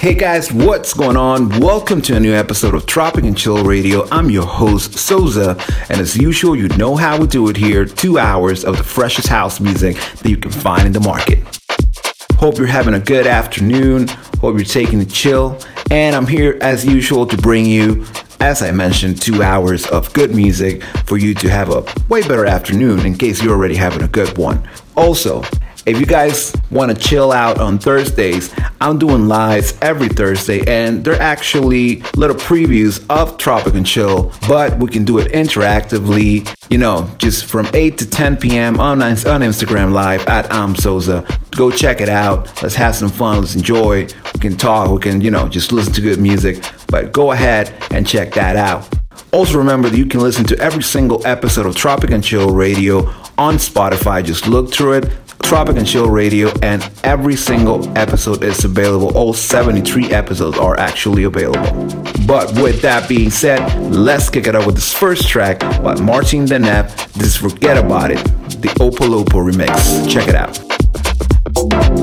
Hey guys, what's going on? Welcome to a new episode of Tropic and Chill Radio. I'm your host, Souza, and as usual, you know how we do it here two hours of the freshest house music that you can find in the market. Hope you're having a good afternoon. Hope you're taking a chill. And I'm here as usual to bring you, as I mentioned, two hours of good music for you to have a way better afternoon in case you're already having a good one. Also, if you guys want to chill out on Thursdays, I'm doing lives every Thursday, and they're actually little previews of Tropic and Chill, but we can do it interactively, you know, just from 8 to 10 p.m. on, on Instagram Live at Am Souza. Go check it out. Let's have some fun. Let's enjoy. We can talk. We can, you know, just listen to good music. But go ahead and check that out. Also, remember that you can listen to every single episode of Tropic and Chill Radio on Spotify. Just look through it, Tropic and Chill Radio, and every single episode is available. All 73 episodes are actually available. But with that being said, let's kick it off with this first track by Martin Denep. This is Forget About It, the Opolopo remix. Check it out.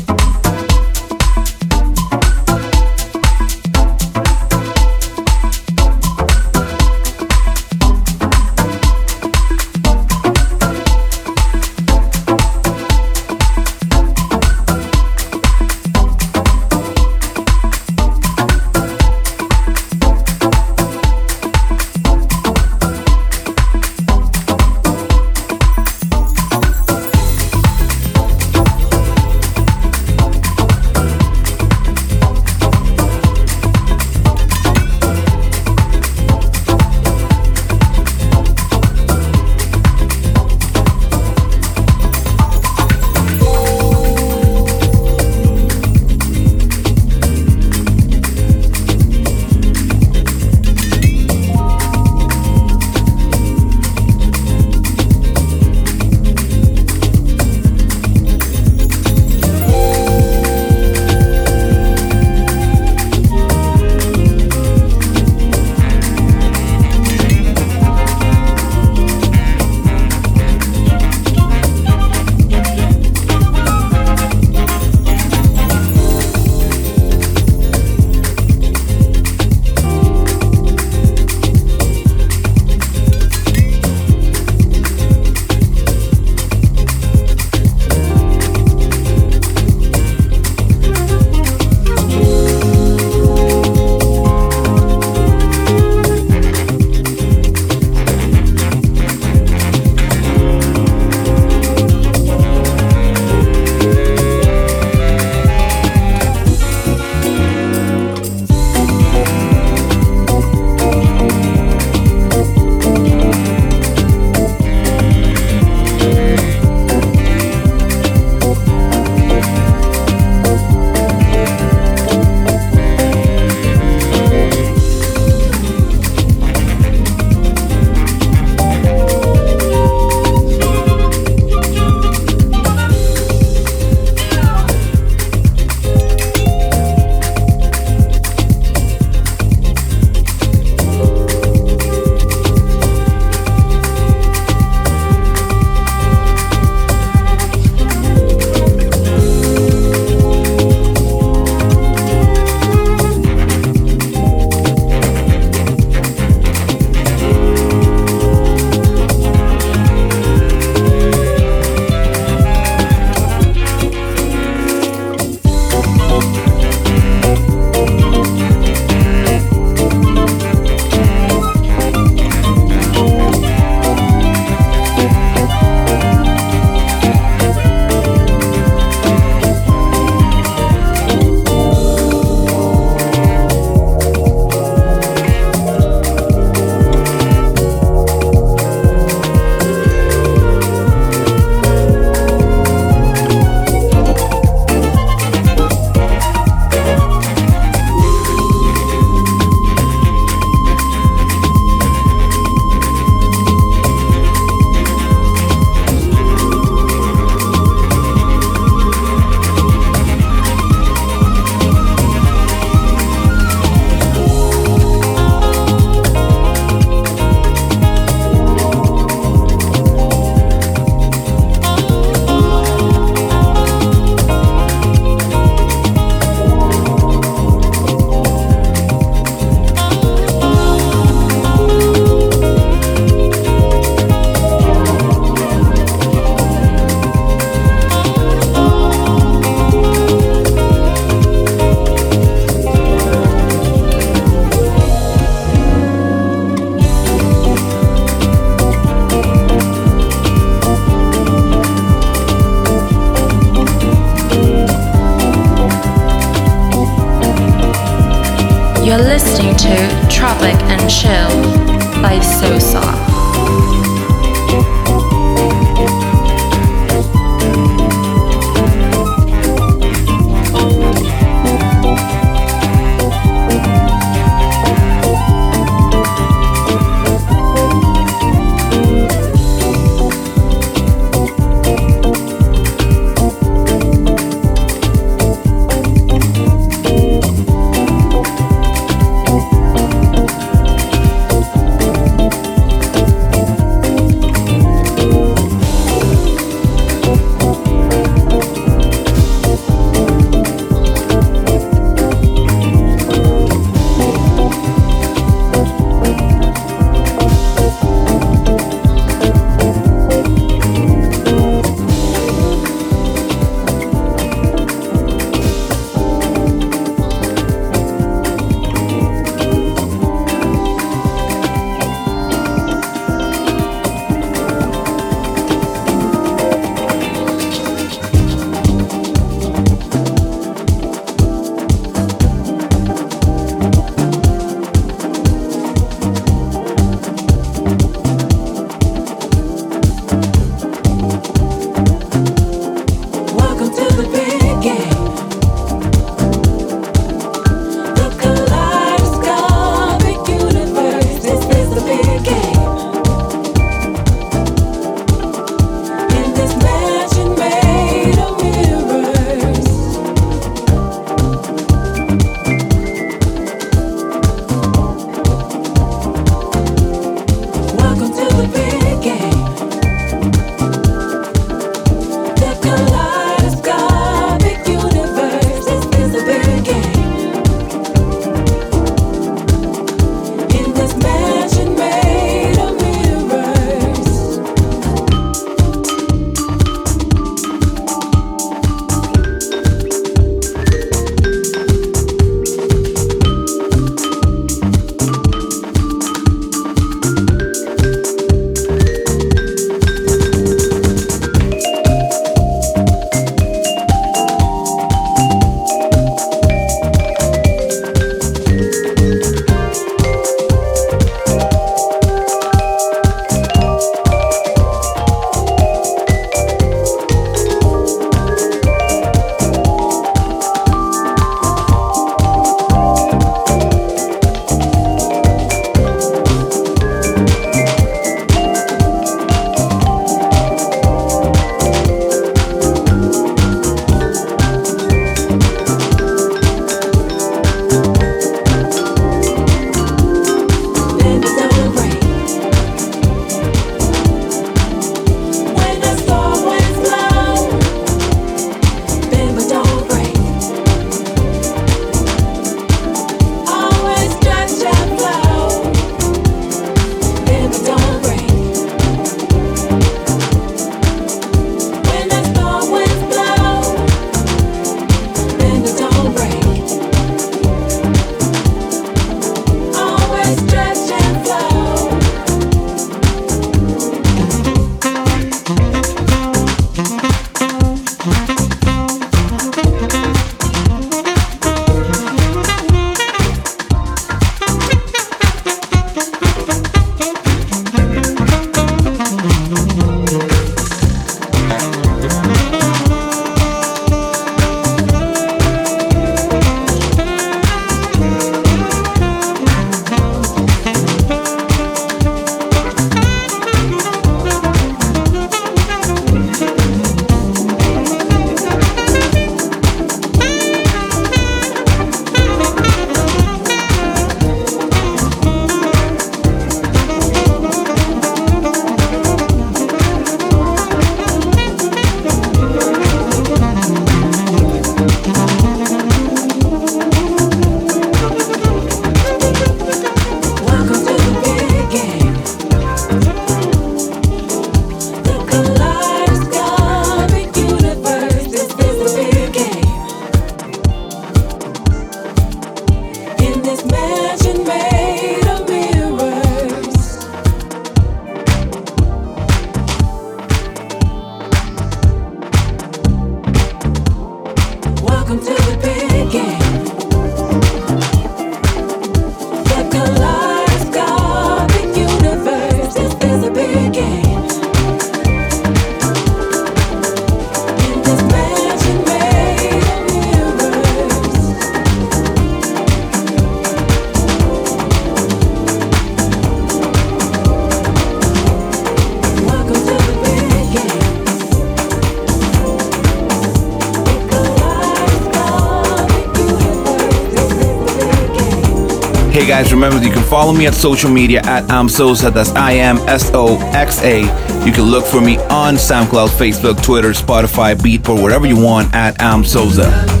Follow me at social media at imsoxa. That's I M S O X A. You can look for me on SoundCloud, Facebook, Twitter, Spotify, Beatport, wherever you want at imsoxa. Don't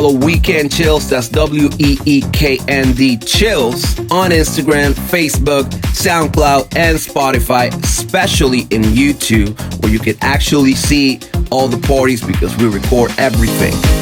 follow Weeknd Chills, that's W E E K N D Chills, on Instagram, Facebook, SoundCloud, and Spotify, especially in YouTube, where you can actually see all the parties because we record everything.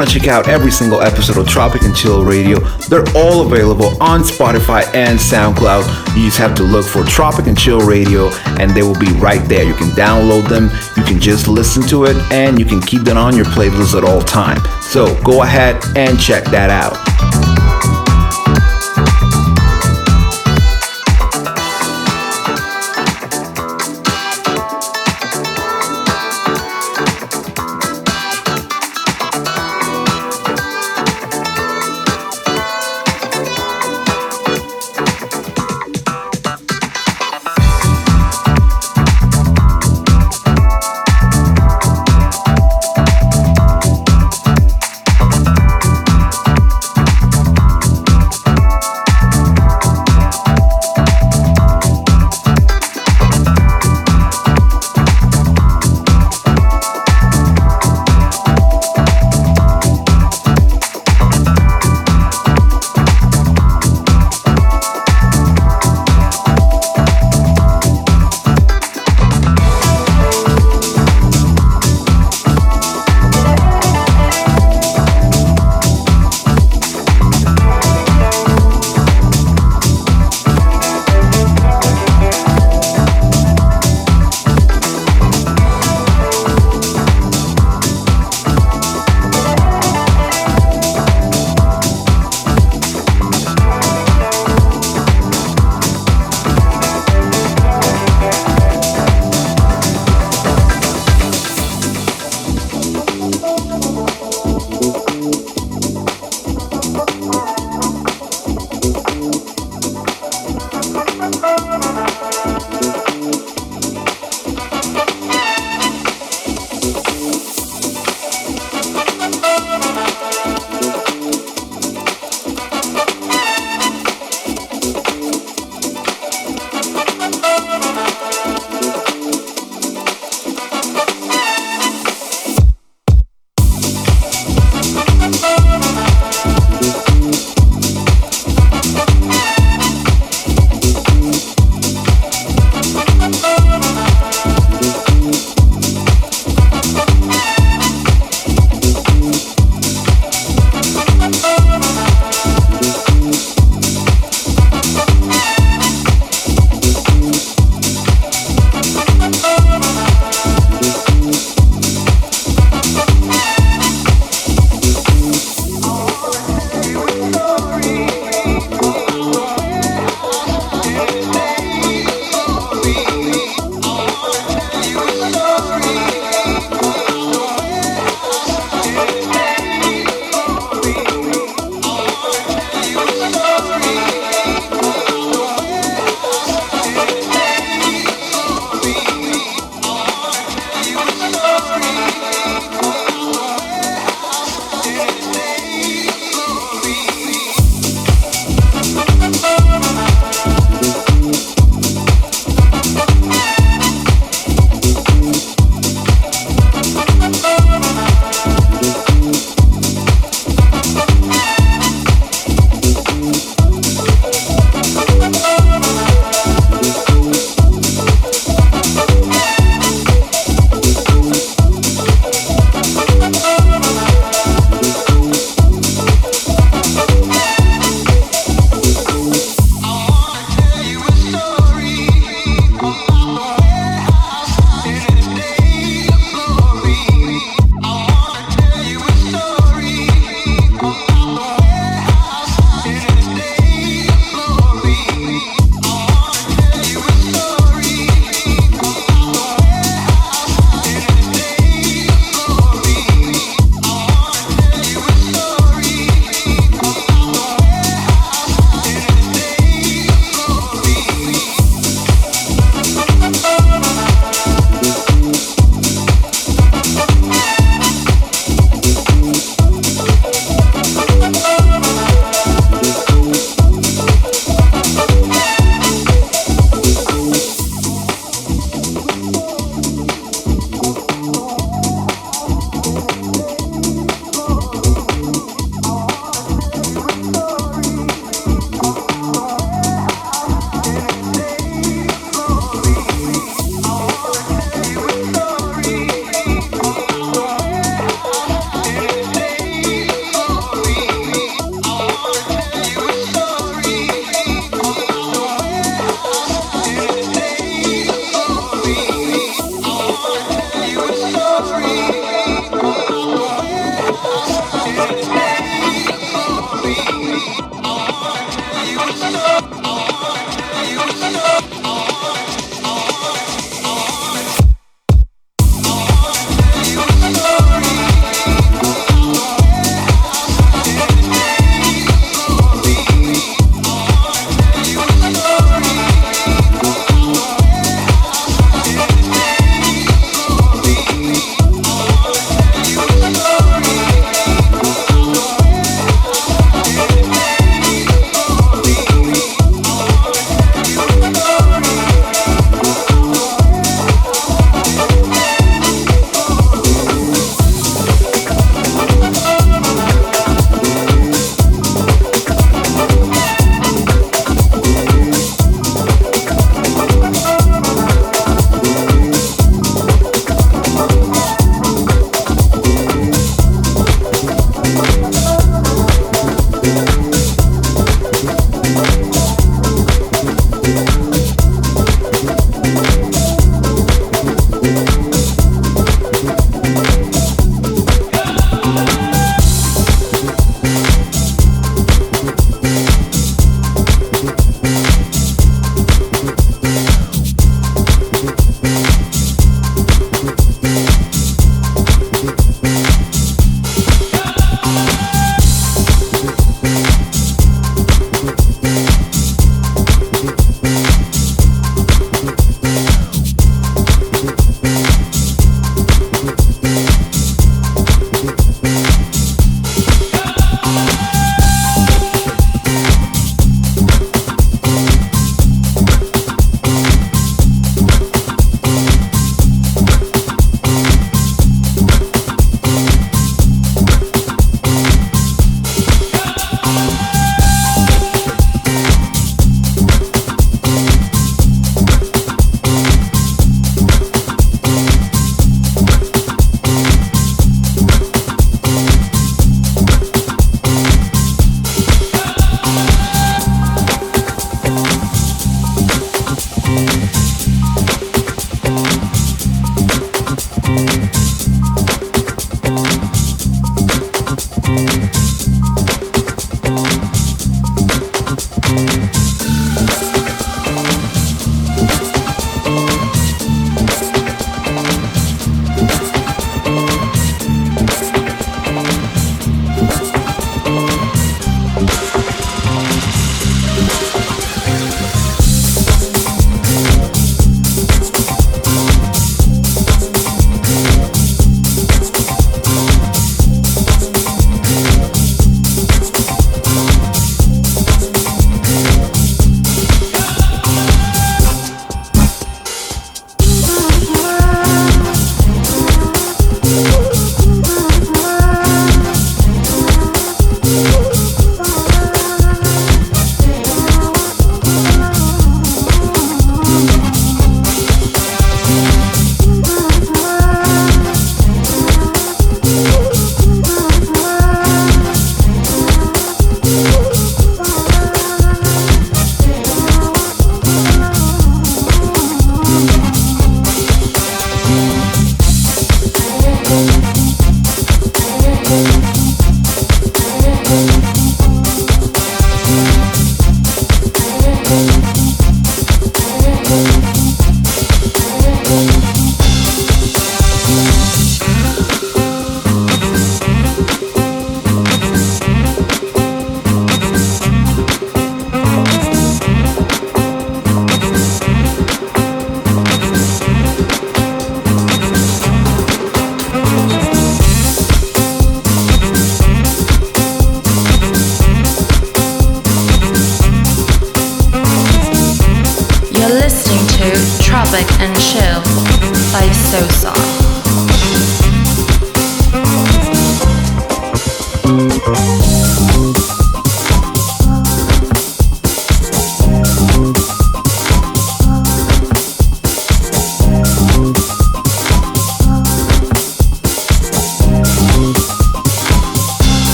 Want to check out every single episode of Tropic and Chill Radio, they're all available on Spotify and SoundCloud. You just have to look for Tropic and Chill Radio and they will be right there. You can download them, you can just listen to it, and you can keep them on your playlist at all time. So go ahead and check that out.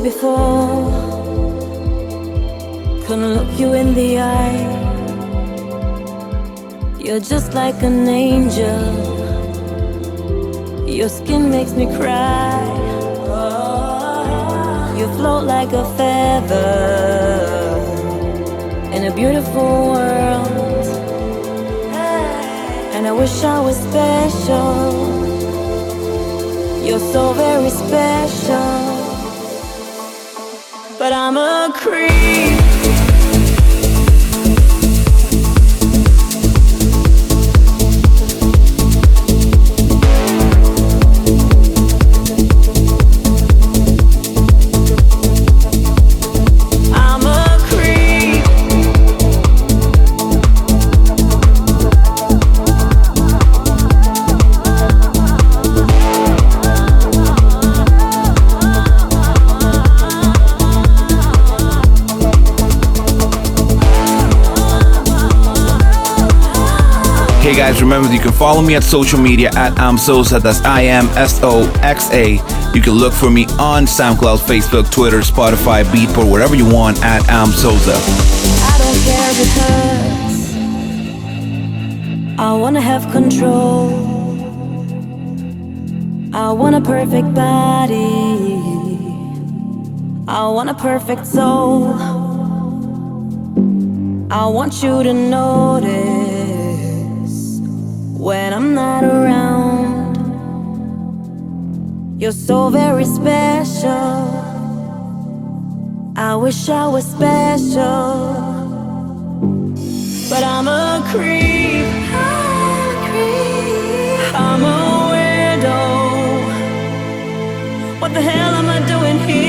before. Couldn't look you in the eye. You're just like an angel. Your skin makes me cry. You float like a feather in a beautiful world. And I wish I was special. You're so very special but I'm a creep. Guys, remember you can follow me at social media at imsoxa. That's I M S O X A. You can look for me on SoundCloud, Facebook, Twitter, Spotify, Beatport, wherever you want at imsoxa. I don't care because I wanna have control. I want a perfect body. I want a perfect soul. I want you to notice when I'm not around. You're so very special. I wish I was special, but I'm a creep. I'm a weirdo. What the hell am I doing here?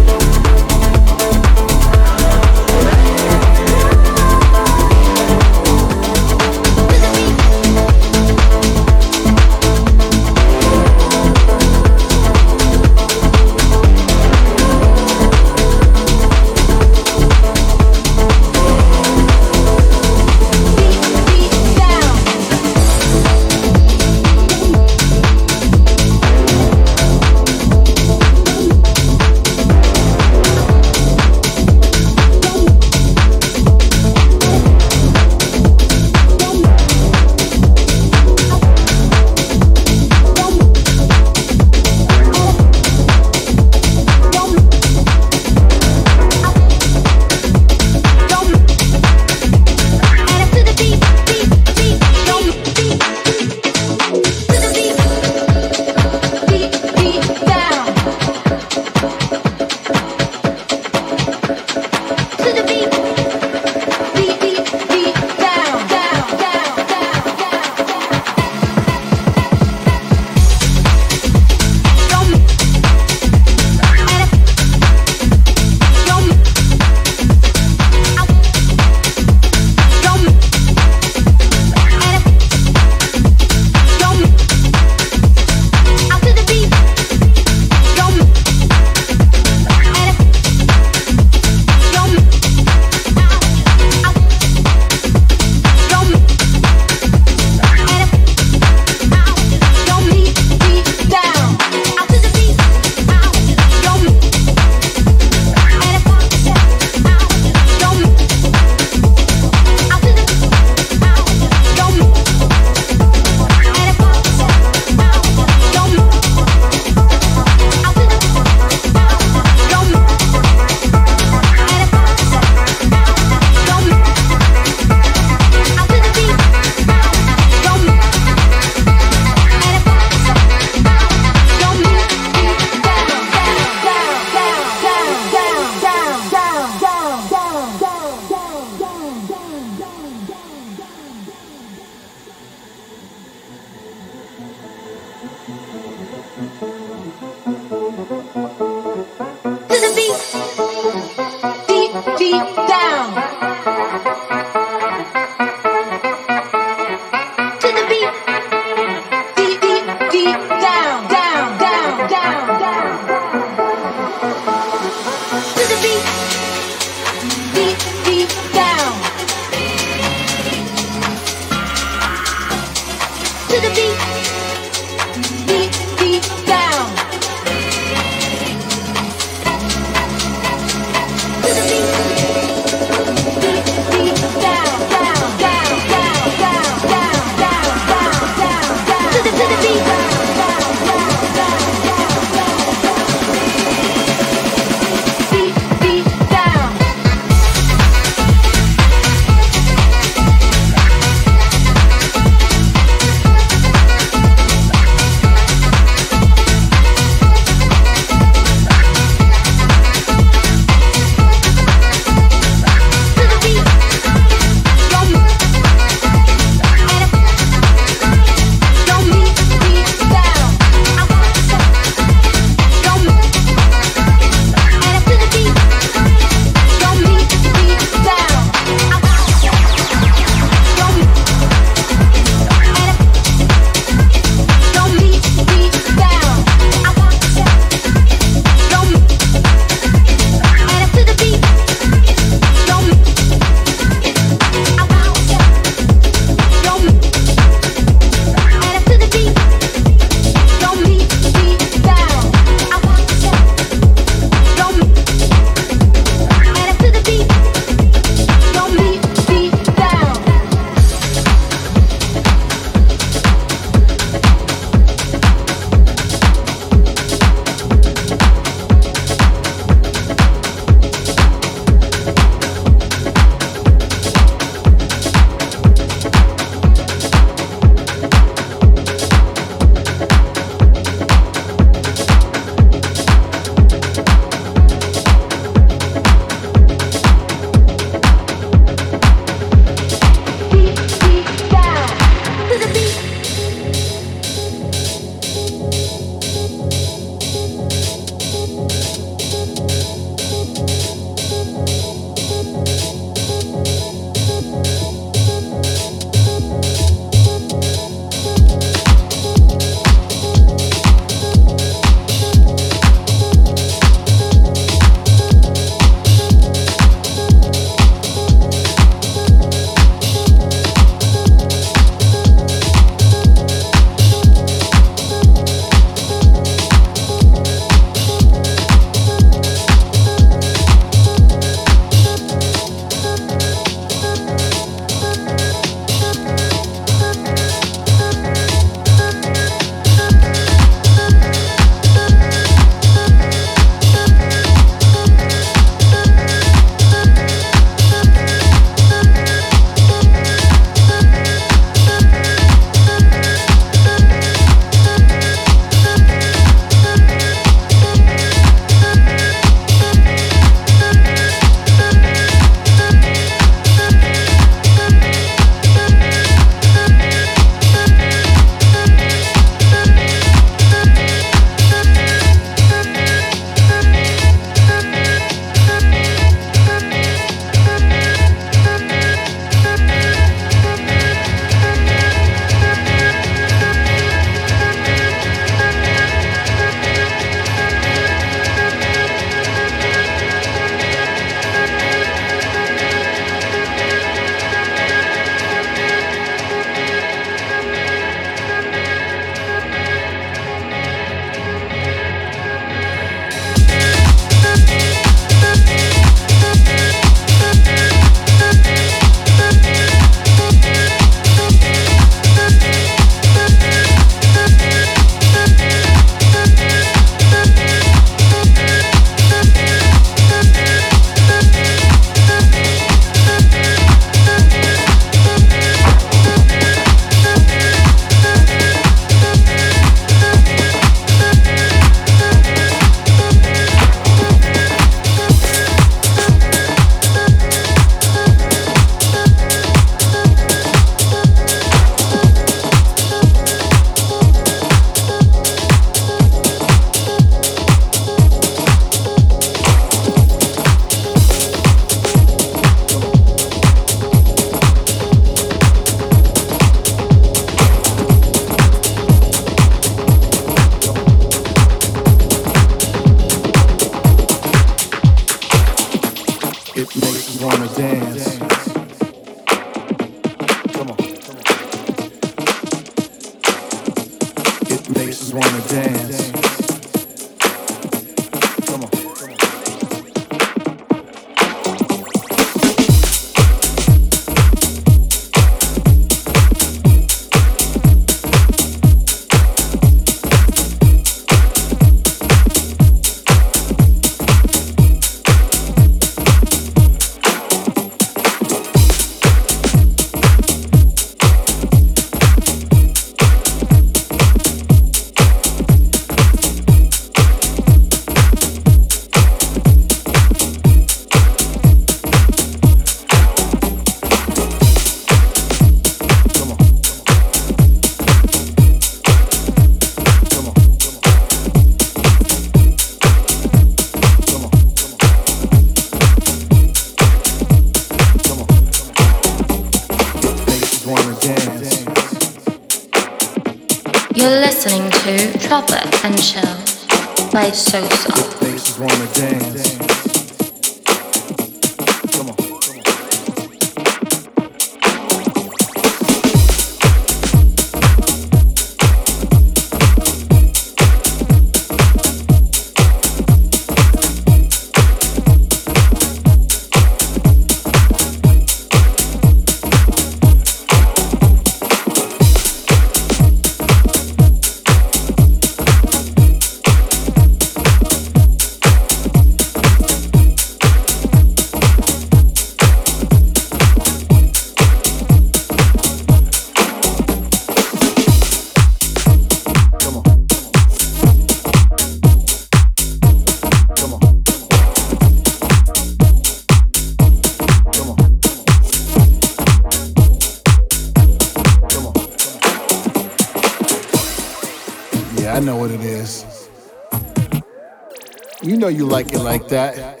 Like that.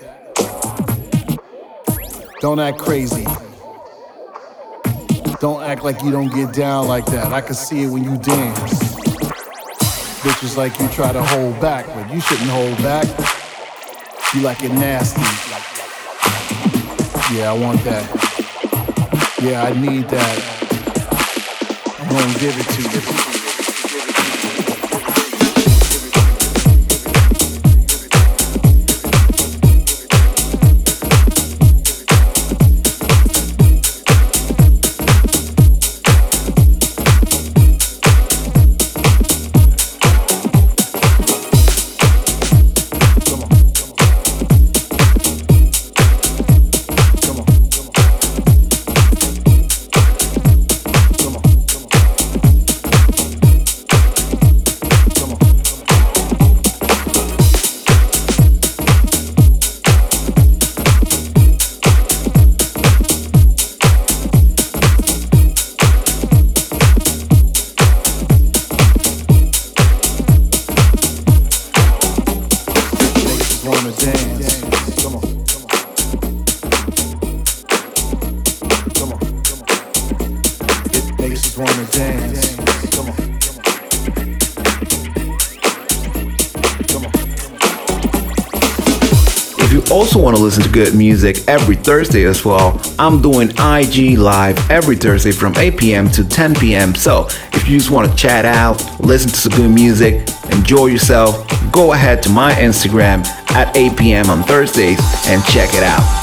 Don't act crazy. Don't act like you don't get down like that. I can see it when you dance. Bitches like you try to hold back, but you shouldn't hold back. You like it nasty. Yeah, I want that. Yeah, I need that. I'm gonna give it to you. Listen to good music every Thursday as well, I'm doing IG Live every Thursday from 8 p.m. to 10 p.m. So if you just want to chat out, listen to some good music, enjoy yourself, go ahead to my Instagram at 8 p.m. on Thursdays and check it out.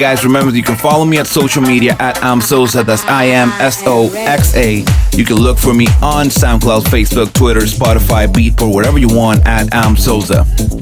Guys, remember you can follow me at social media at Am imsoxa. That's I M S O X A. You can look for me on SoundCloud, Facebook, Twitter, Spotify, Beatport, wherever you want at Am imsoxa.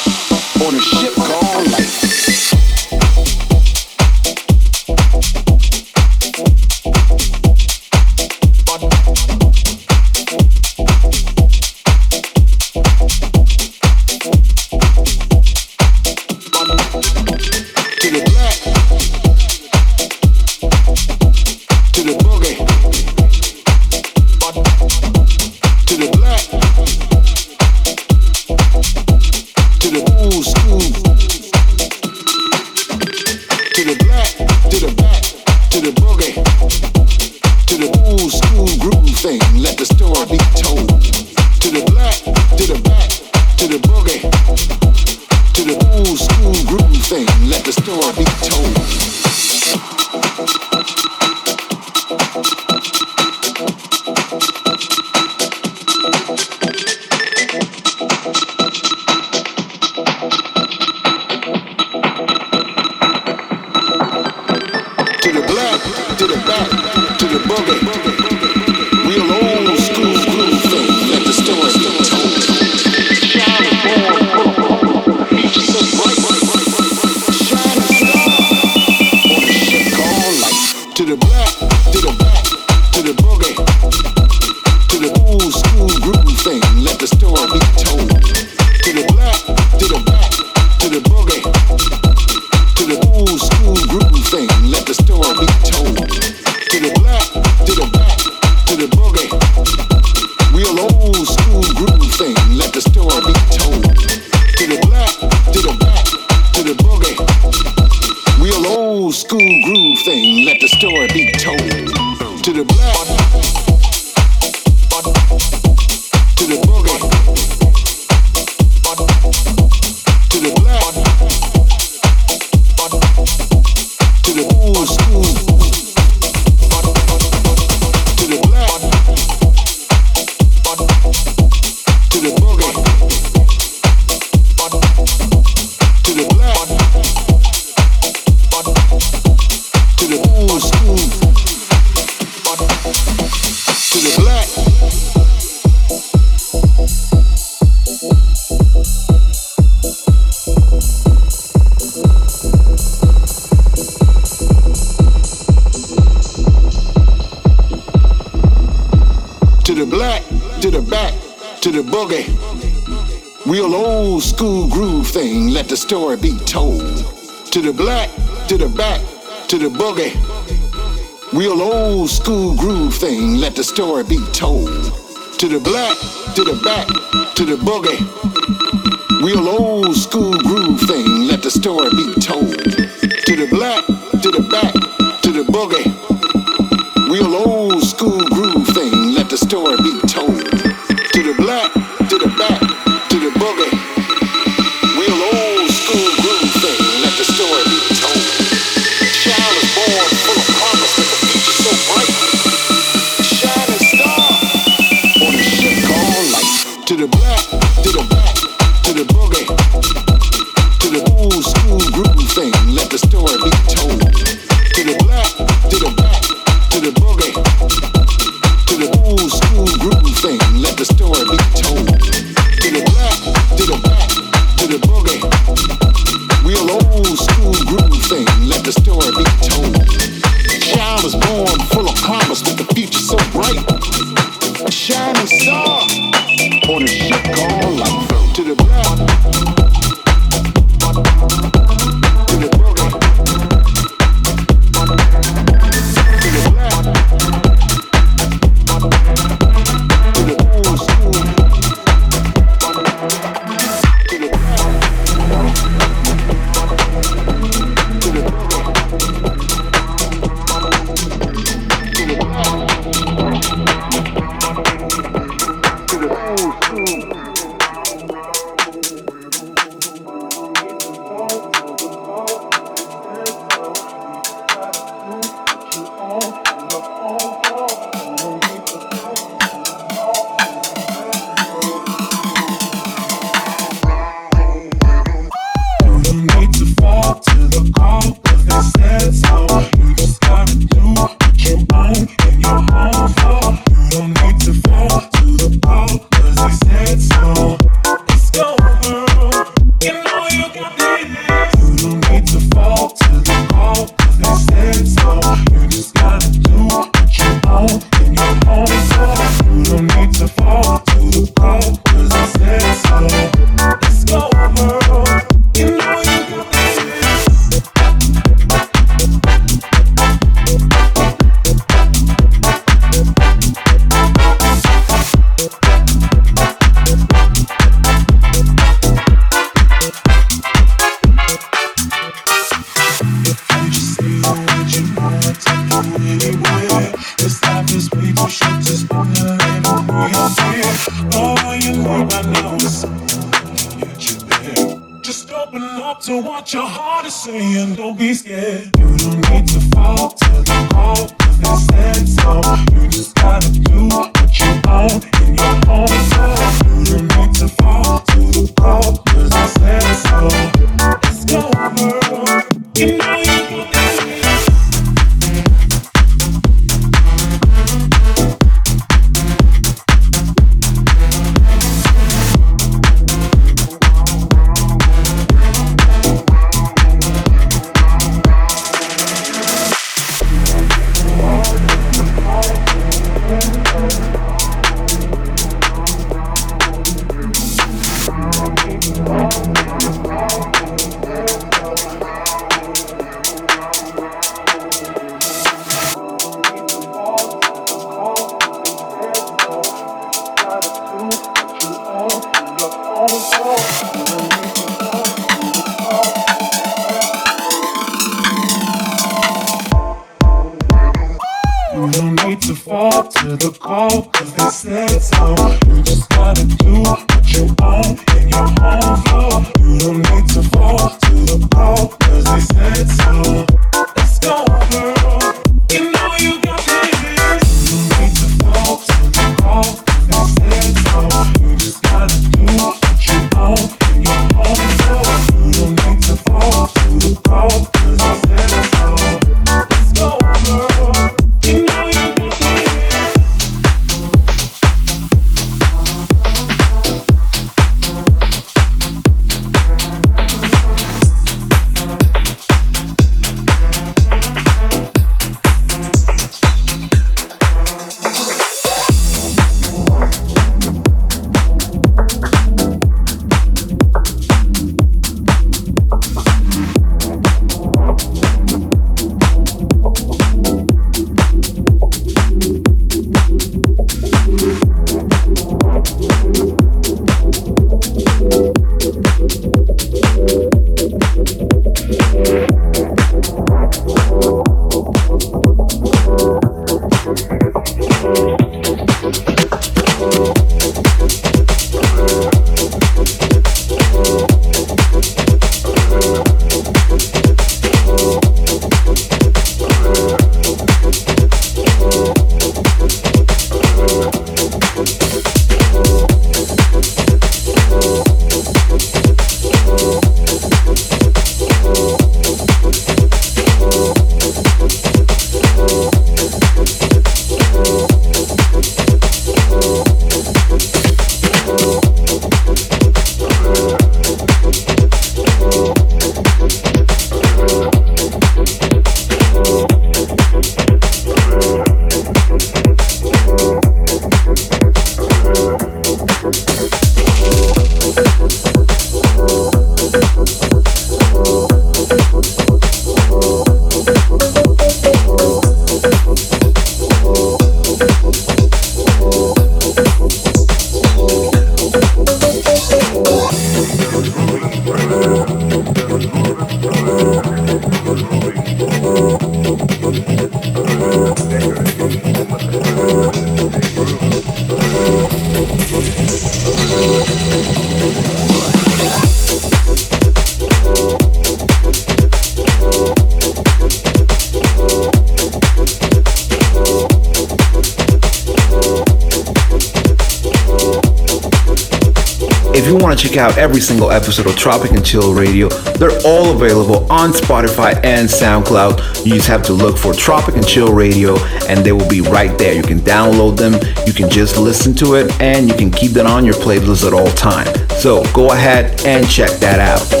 Check out every single episode of Tropic and Chill Radio. They're all available on Spotify and SoundCloud. You just have to look for Tropic and Chill Radio and they will be right there. You can download them, you can just listen to it, and you can keep that on your playlist at all time. So go ahead and check that out.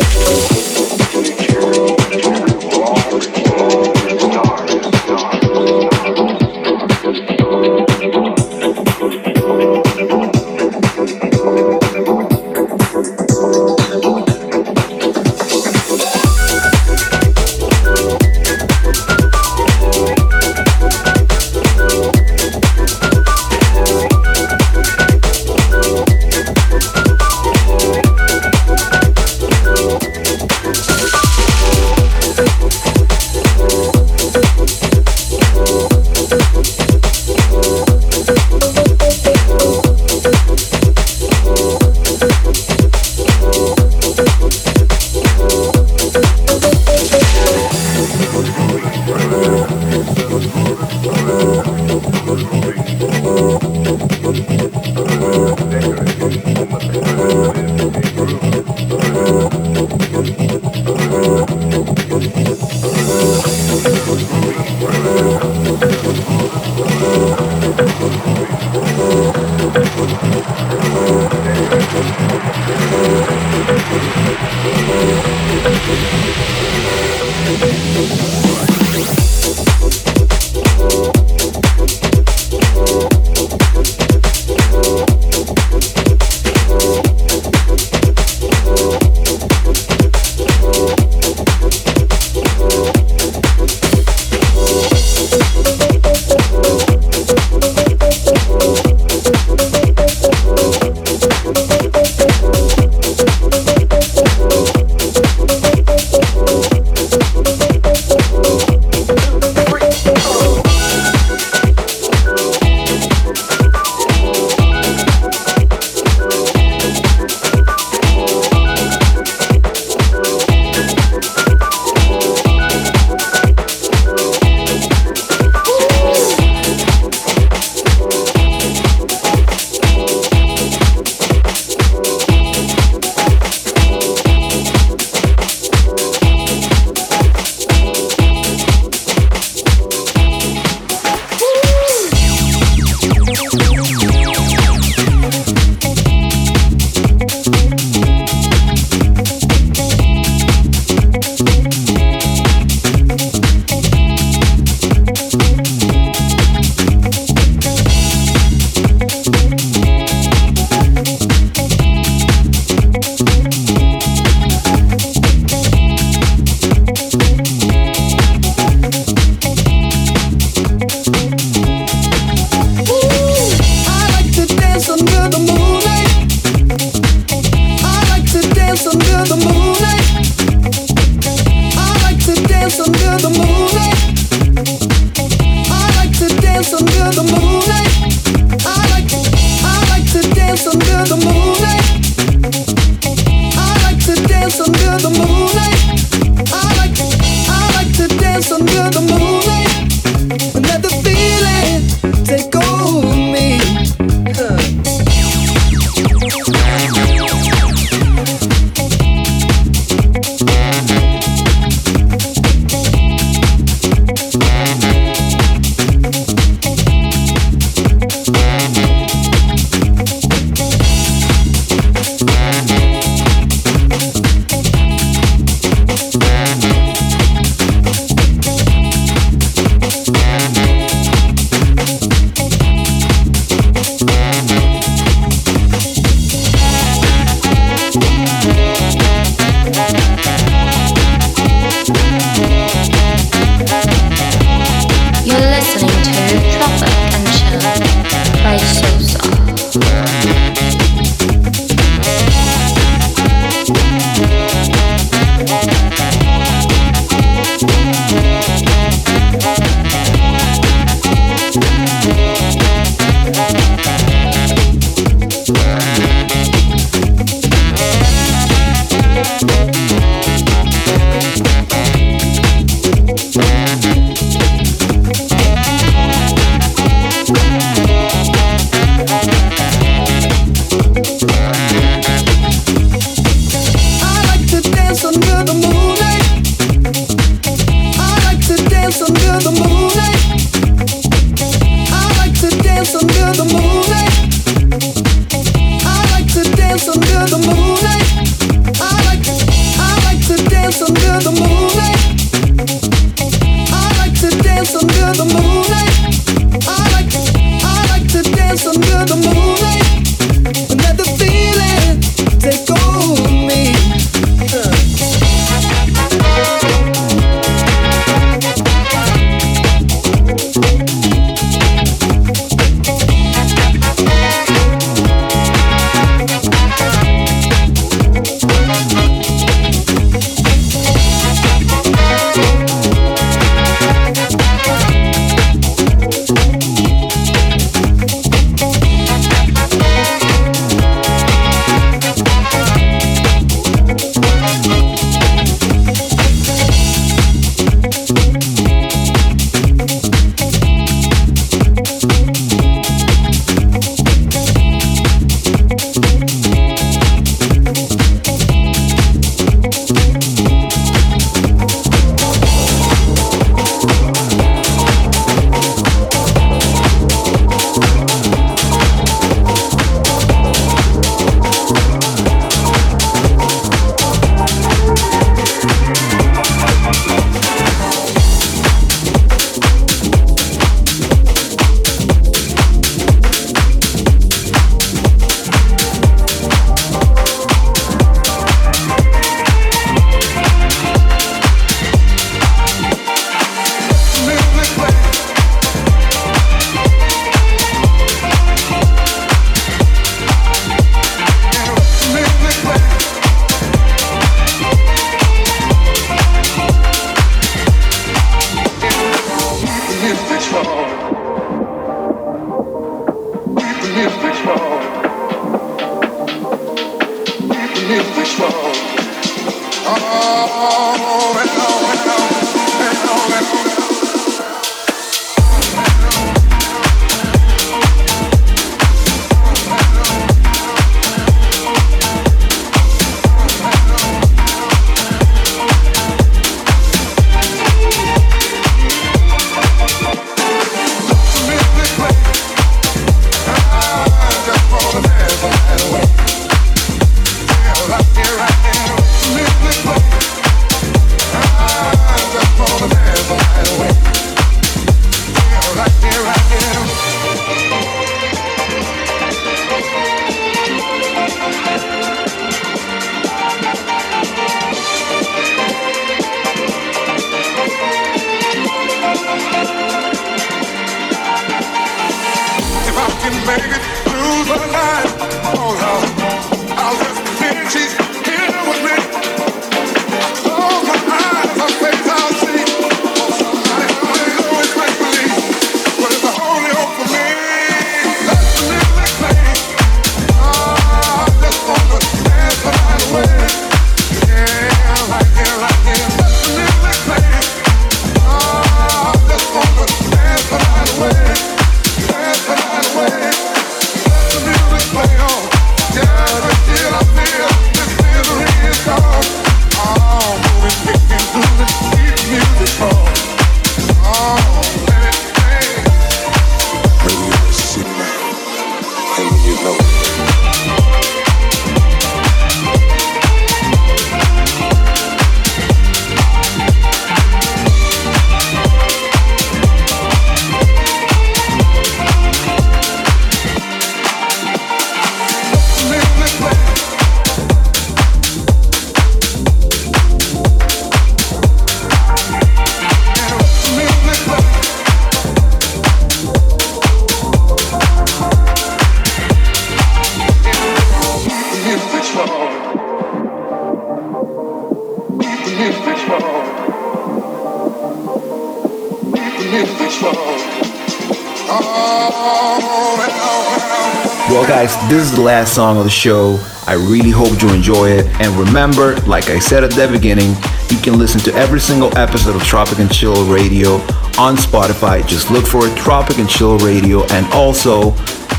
This is the last song of the show. I really hope you enjoy it. And remember, like I said at the beginning, you can listen to every single episode of Tropic and Chill Radio on Spotify. Just look for Tropic and Chill Radio, and also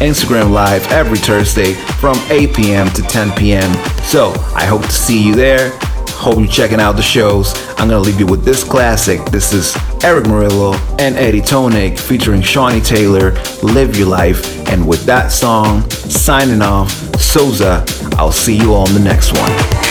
Instagram Live every Thursday from 8 p.m. to 10 p.m. So I hope to see you there. Hope you're checking out the shows. I'm gonna leave you with this classic. This is Erick Morillo and Eddie Thoneick featuring Shawnee Taylor, Live Your Life. And with that song, signing off, Souza, I'll see you on the next one.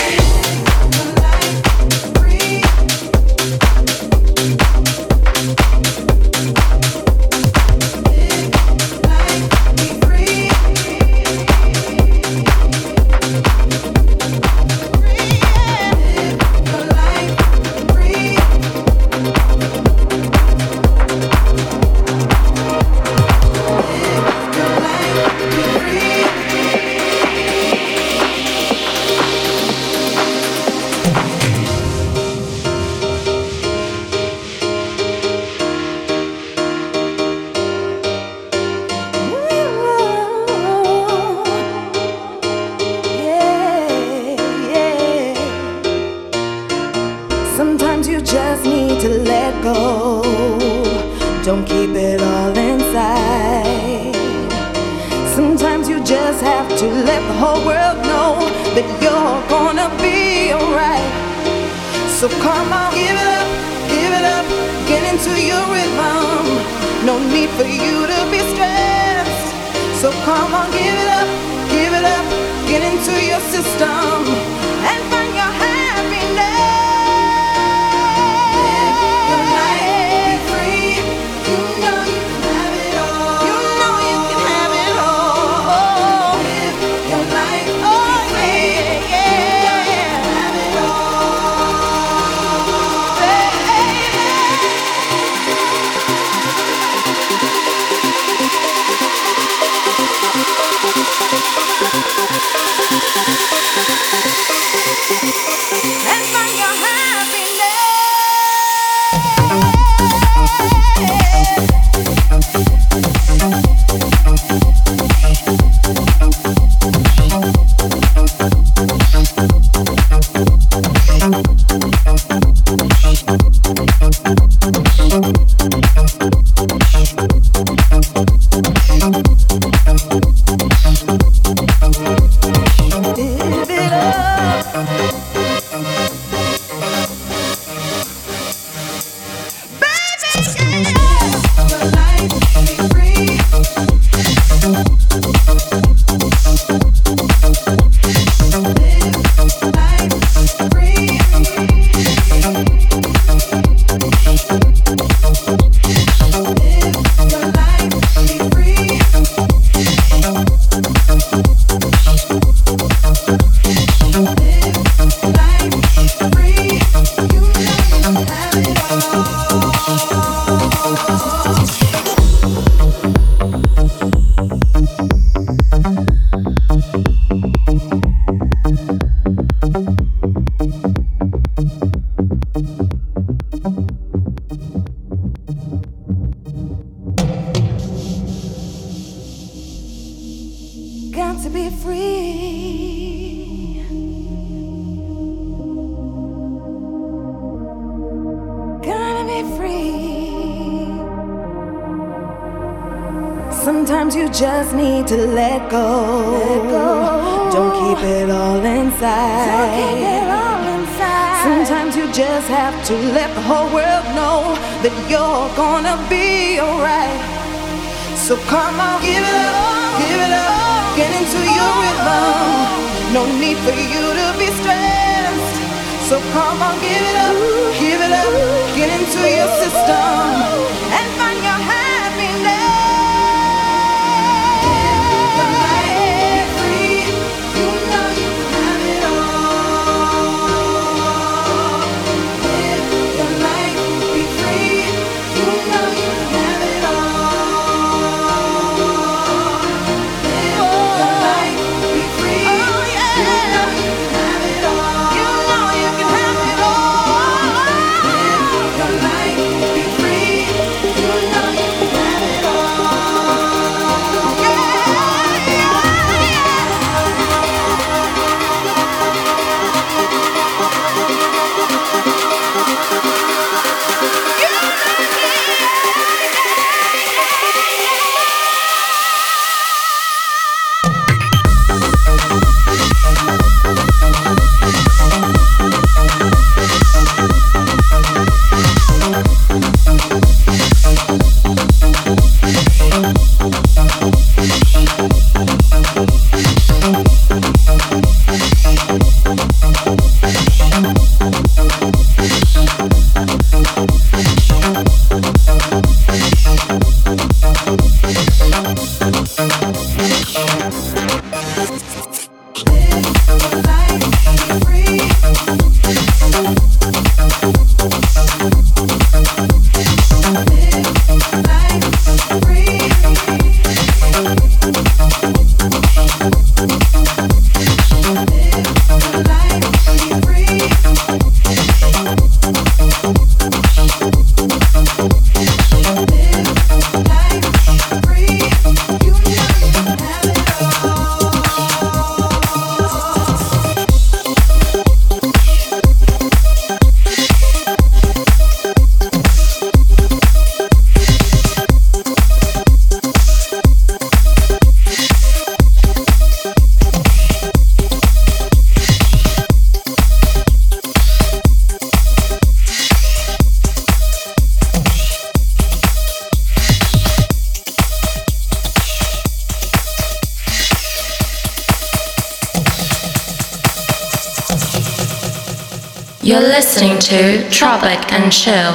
Tropic and Chill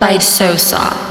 by Sosa.